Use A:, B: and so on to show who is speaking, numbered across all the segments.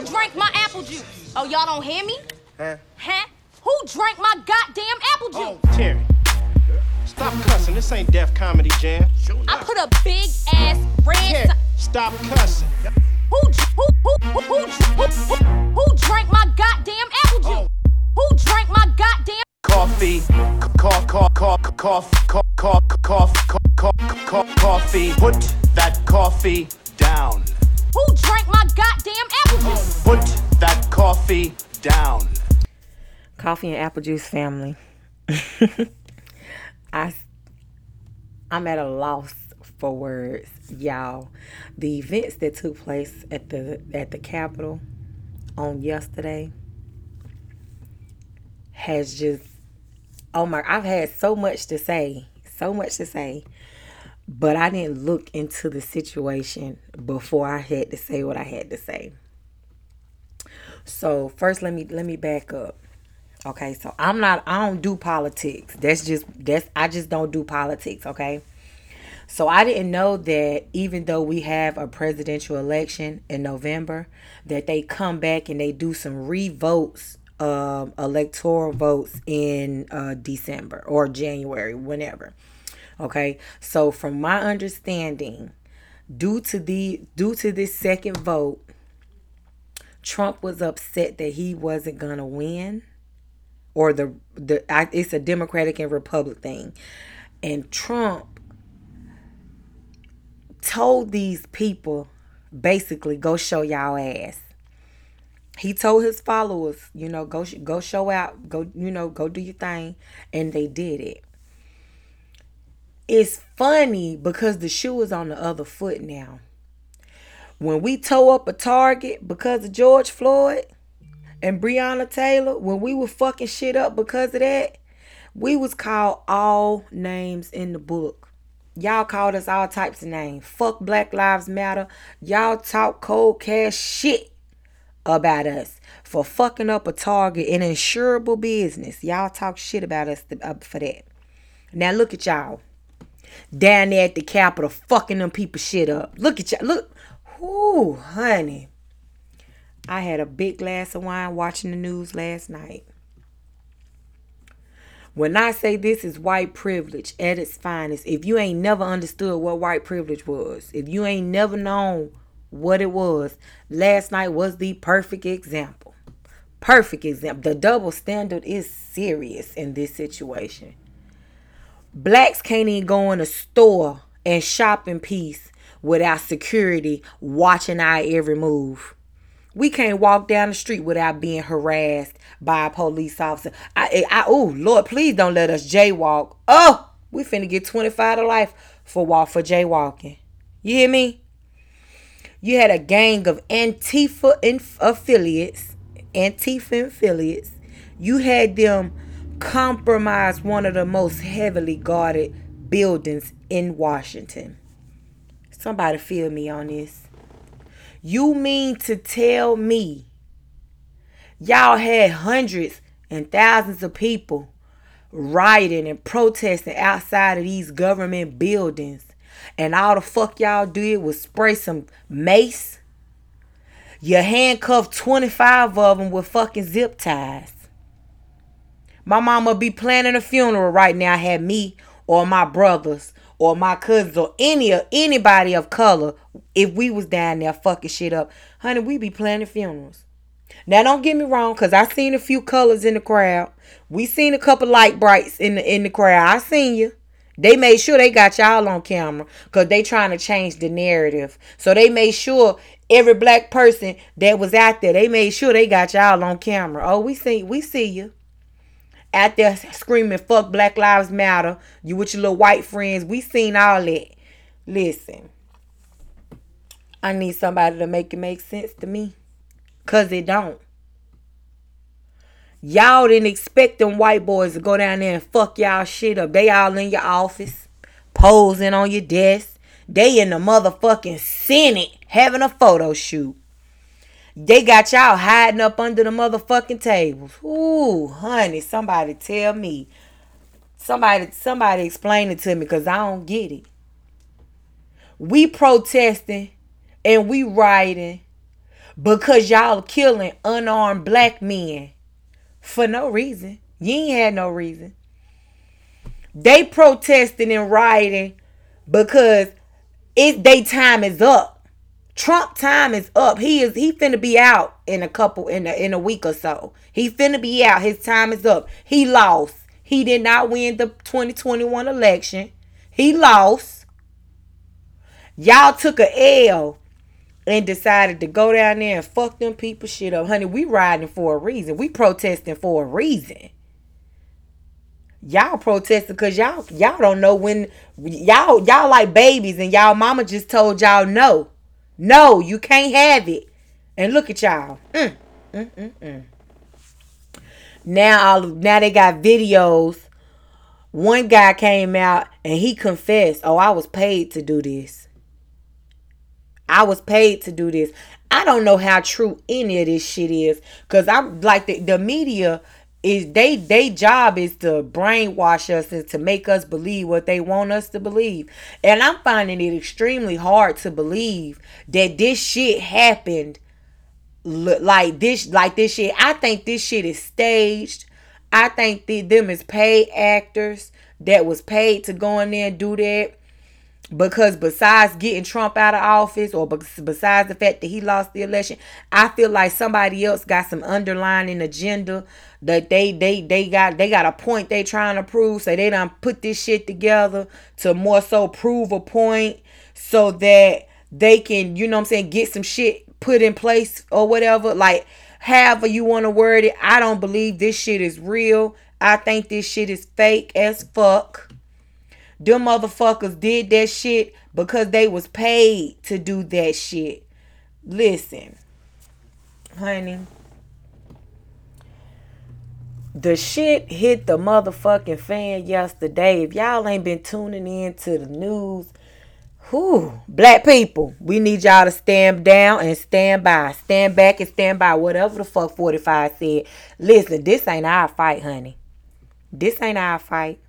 A: Who drank my apple juice? Oh, y'all don't hear me?
B: Huh?
A: Huh? Who drank my goddamn apple
B: Oh,
A: juice?
B: Terry. Stop cussing. This ain't Def Comedy Jam.
A: I put a big ass red.
B: Terry, stop cussing.
A: Who, who, who, who, who, who, who, who drank my goddamn apple juice? Who drank my goddamn?
C: coffee, cough, cough, cough, cough, cough, cough, cough, cough, cough, coffee. Put that coffee down.
A: Who drank my goddamn apple juice?
C: Put that coffee down.
D: Coffee and apple juice family. I I'm at a loss for words, y'all. The events that took place at the at the Capitol on yesterday has just oh my I've had so much to say, so much to say. But I didn't look into the situation before I had to say what I had to say. So first let me let me back up. Okay, so I'm not I don't do politics. That's just that's I just don't do politics, okay? So I didn't know that even though we have a presidential election in November, that they come back and they do some re-votes, um, electoral votes in uh, December or January, whenever. Okay, so from my understanding, due to the due to this second vote, Trump was upset that he wasn't gonna win, or the the it's a Democratic and Republic thing, and Trump told these people basically go show y'all ass. He told his followers, you know, go go show out, go you know, go do your thing, and they did it. It's funny because the shoe is on the other foot now. When we tow up a target because of George Floyd and Breonna Taylor, when we were fucking shit up because of that, we was called all names in the book. Y'all called us all types of names. Fuck Black Lives Matter. Y'all talk cold cash shit about us for fucking up a target in insurable business. Y'all talk shit about us uh, for that. Now look at y'all down there at the Capitol fucking them people shit up. Look at y'all. Look. Whoo, honey. I had a big glass of wine watching the news last night. When I say this is white privilege at its finest, if you ain't never understood what white privilege was, if you ain't never known what it was, last night was the perfect example. Perfect example. The double standard is serious in this situation. Blacks can't even go in a store and shop in peace without security watching our every move. We can't walk down the street without being harassed by a police officer. I, I, oh Lord, please don't let us jaywalk. Oh, we finna get twenty five to life for walk for jaywalking. You hear me? You had a gang of Antifa inf- affiliates, Antifa affiliates. You had them compromise one of the most heavily guarded buildings in Washington. Somebody feel me on this. You mean to tell me y'all had hundreds and thousands of people rioting and protesting outside of these government buildings and all the fuck y'all did was spray some mace? You handcuffed 25 of them with fucking zip ties. My mama be planning a funeral right now, had me or my brothers or my cousins or any of anybody of color, if we was down there fucking shit up, honey, we be planning funerals. Now don't get me wrong, cause I seen a few colors in the crowd. We seen a couple light brights in the in the crowd. I seen you. They made sure they got y'all on camera because they trying to change the narrative. So they made sure every black person that was out there, they made sure they got y'all on camera. Oh, we see we see you out there screaming fuck black lives matter. You with your little white friends. We seen all that. Listen. I need somebody to make it make sense to me. Because it don't. Y'all didn't expect them white boys to go down there and fuck y'all shit up. They all in your office posing on your desk. They in the motherfucking senate having a photo shoot they got y'all hiding up under the motherfucking tables. Ooh, honey, somebody tell me. Somebody, somebody explain it to me because I don't get it. We protesting and we rioting because y'all killing unarmed black men for no reason. You ain't had no reason. They protesting and rioting because it they time is up. Trump time is up. He is he finna be out in a couple in a in a week or so. He finna be out. His time is up. He lost. He did not win the 2021 election. He lost. Y'all took a L and decided to go down there and fuck them people shit up. Honey, we riding for a reason. We protesting for a reason. Y'all protesting because y'all y'all don't know when y'all y'all like babies and y'all mama just told y'all no. No, you can't have it. And look at y'all. Mm, mm, mm, mm. Now all now they got videos. One guy came out and he confessed, "Oh, I was paid to do this." I was paid to do this. I don't know how true any of this shit is cuz I'm like the, the media is they they job is to brainwash us and to make us believe what they want us to believe. And I'm finding it extremely hard to believe that this shit happened like this like this shit. I think this shit is staged. I think the, them is paid actors that was paid to go in there and do that because besides getting Trump out of office or besides the fact that he lost the election, I feel like somebody else got some underlying agenda that they they they got they got a point they trying to prove. So they done put this shit together to more so prove a point so that they can, you know what I'm saying, get some shit put in place or whatever. Like however you want to word it. I don't believe this shit is real. I think this shit is fake as fuck. Them motherfuckers did that shit because they was paid to do that shit. Listen, honey. The shit hit the motherfucking fan yesterday. If y'all ain't been tuning in to the news, whew, black people, we need y'all to stand down and stand by. Stand back and stand by. Whatever the fuck 45 said. Listen, this ain't our fight, honey. This ain't our fight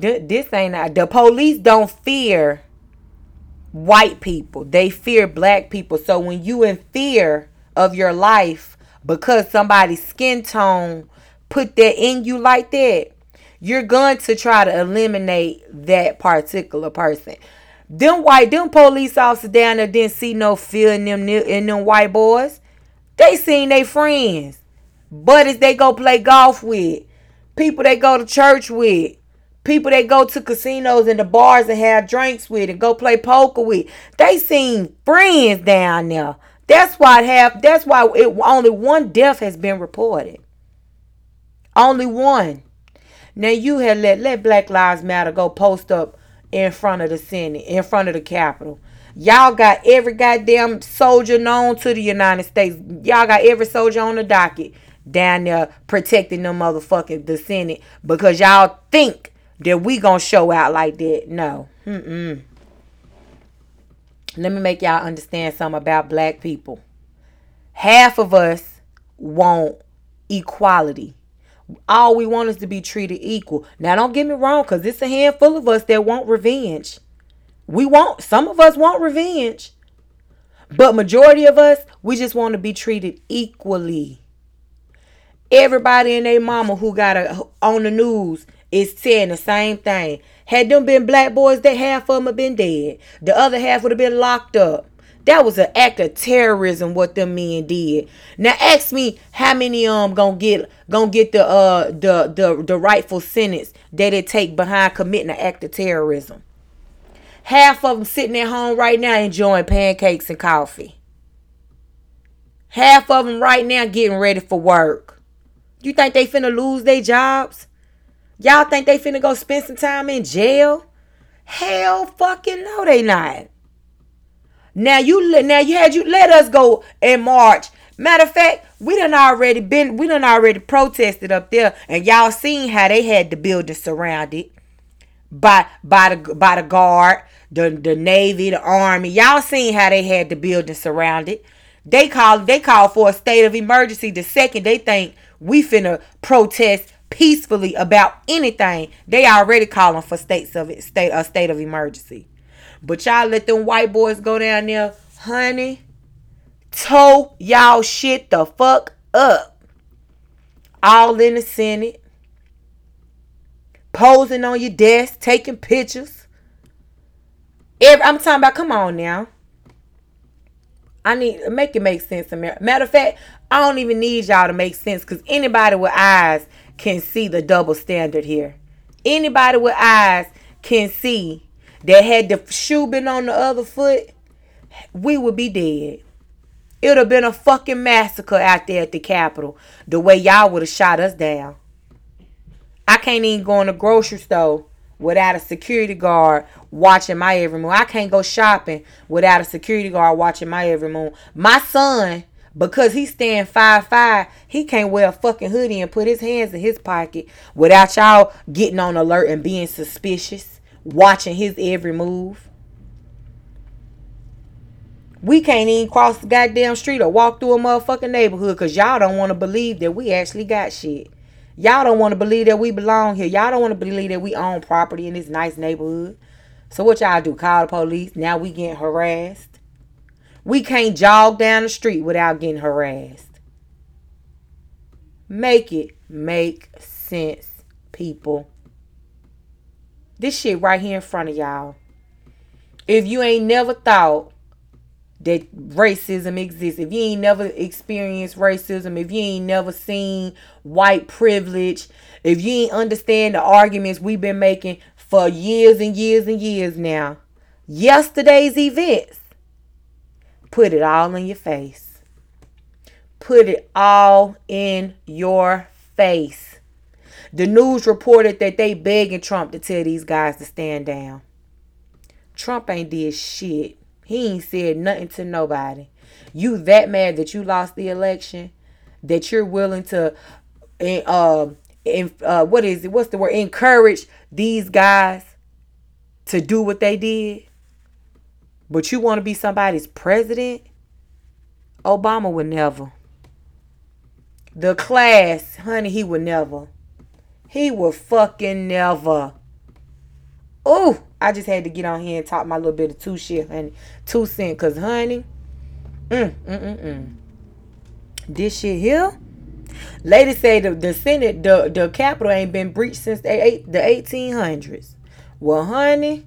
D: this ain't the police don't fear white people. They fear black people. So when you in fear of your life because somebody's skin tone put that in you like that, you're going to try to eliminate that particular person. Them white, them police officers down there didn't see no fear in them in them white boys. They seen they friends, buddies they go play golf with, people they go to church with, people that go to casinos and the bars and have drinks with and go play poker with. They seen friends down there. That's why have that's why it, only one death has been reported. Only one. Now you had let let Black Lives Matter go post up in front of the Senate, in front of the Capitol. Y'all got every goddamn soldier known to the United States. Y'all got every soldier on the docket down there protecting them motherfucking the Senate because y'all think that we gonna show out like that. No. Mm-mm. Let me make y'all understand something about black people. Half of us want equality. All we want is to be treated equal. Now, don't get me wrong, because it's a handful of us that want revenge. We want, some of us want revenge. But majority of us, we just want to be treated equally. Everybody and their mama who got a, on the news is saying the same thing. Had them been black boys, that half of them have been dead. The other half would have been locked up. That was an act of terrorism what them men did. Now ask me how many um gonna get gonna get the uh the the the rightful sentence that it take behind committing an act of terrorism. Half of them sitting at home right now enjoying pancakes and coffee. Half of them right now getting ready for work. You think they finna lose their jobs? Y'all think they finna go spend some time in jail? Hell fucking no, they not. Now you now you had you let us go in March. Matter of fact, we done already been we done already protested up there, and y'all seen how they had the building surrounded by by the by the guard, the the navy, the army. Y'all seen how they had the building surrounded. They call they call for a state of emergency the second they think we finna protest peacefully about anything, they already calling for states of it, state a state of emergency. But y'all let them white boys go down there, honey. Toe y'all shit the fuck up. All in the Senate. Posing on your desk, taking pictures. Every, I'm talking about, come on now. I need make it make sense. Matter of fact, I don't even need y'all to make sense because anybody with eyes can see the double standard here. Anybody with eyes can see that had the shoe been on the other foot, we would be dead. It would have been a fucking massacre out there at the Capitol. The way y'all would have shot us down. I can't even go in the grocery store without a security guard watching my every move. I can't go shopping without a security guard watching my every move. My son, because he stand five five, he can't wear a fucking hoodie and put his hands in his pocket without y'all getting on alert and being suspicious, watching his every move. We can't even cross the goddamn street or walk through a motherfucking neighborhood because y'all don't want to believe that we actually got shit. Y'all don't want to believe that we belong here. Y'all don't want to believe that we own property in this nice neighborhood. So what y'all do? Call the police. Now we getting harassed. We can't jog down the street without getting harassed. Make it make sense, people. This shit right here in front of y'all. If you ain't never thought that racism exists. If you ain't never experienced racism, if you ain't never seen white privilege, if you ain't understand the arguments we've been making for years and years and years now, yesterday's events, put it all in your face. Put it all in your face. The news reported that they begging Trump to tell these guys to stand down. Trump ain't did shit. He ain't said nothing to nobody. You that mad that you lost the election, that you're willing to, uh, uh, what is it? What's the word? Encourage these guys to do what they did. But you want to be somebody's president? Obama would never. The class, honey, he would never. He would fucking never. Oh, I just had to get on here and talk my little bit of two shit, honey. Two cent, cause honey, mm, mm, mm, mm. This shit here. Ladies say the, the Senate, the, the Capitol ain't been breached since the, the 1800s. Well, honey,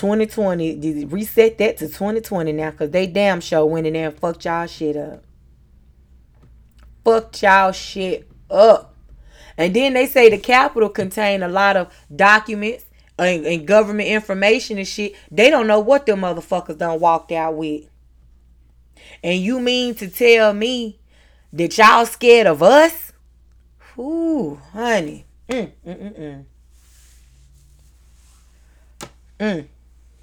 D: 2020, reset that to 2020 now, cause they damn sure went in there and fucked y'all shit up. Fucked y'all shit up. And then they say the Capitol contained a lot of documents and, and government information and shit. They don't know what them motherfuckers done walked out with. And you mean to tell me that y'all scared of us? Ooh, honey. Mm, mm, mm, mm. Mm.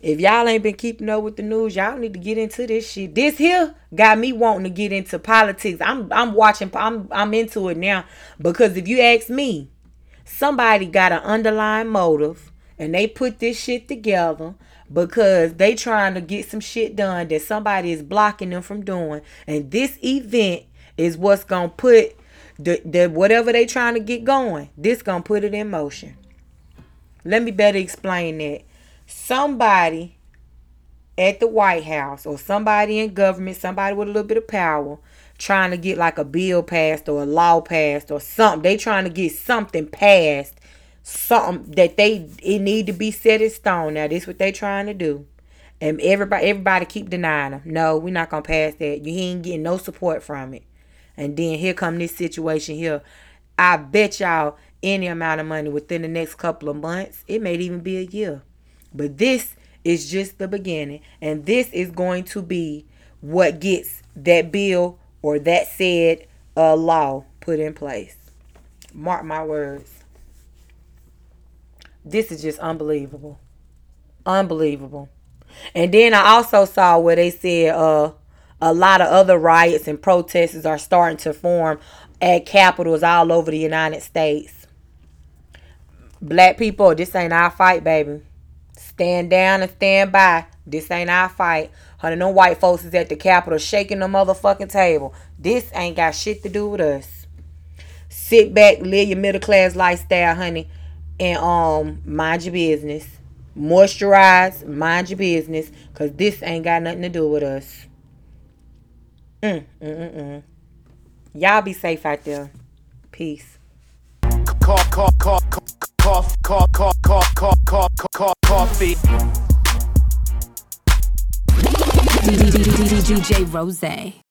D: If y'all ain't been keeping up with the news, y'all need to get into this shit. This here got me wanting to get into politics. I'm I'm watching I'm I'm into it now because if you ask me, somebody got an underlying motive and they put this shit together because they trying to get some shit done that somebody is blocking them from doing. And this event is what's gonna put the, the whatever they trying to get going. This gonna put it in motion. Let me better explain that somebody at the White House or somebody in government, somebody with a little bit of power, trying to get like a bill passed or a law passed or something. They trying to get something passed, something that they it need to be set in stone. Now this what they trying to do. And everybody everybody keep denying them. No, we're not gonna pass that. You ain't getting no support from it. And then here come this situation here. I bet y'all any amount of money within the next couple of months. It may even be a year. But this is just the beginning. And this is going to be what gets that bill or that said uh, law put in place. Mark my words. This is just unbelievable. Unbelievable. And then I also saw where they said uh, a lot of other riots and protests are starting to form at capitals all over the United States. Black people, this ain't our fight, baby. Stand down and stand by. This ain't our fight. Honey, no white folks is at the Capitol shaking the motherfucking table. This ain't got shit to do with us. Sit back, live your middle class lifestyle, honey, and um mind your business. Moisturize, mind your business, cause this ain't got nothing to do with us. Mm, mm, mm, mm. Y'all be safe out there. Peace.
C: Call, call, call, call, call, call, coffee.
E: DJ Rose.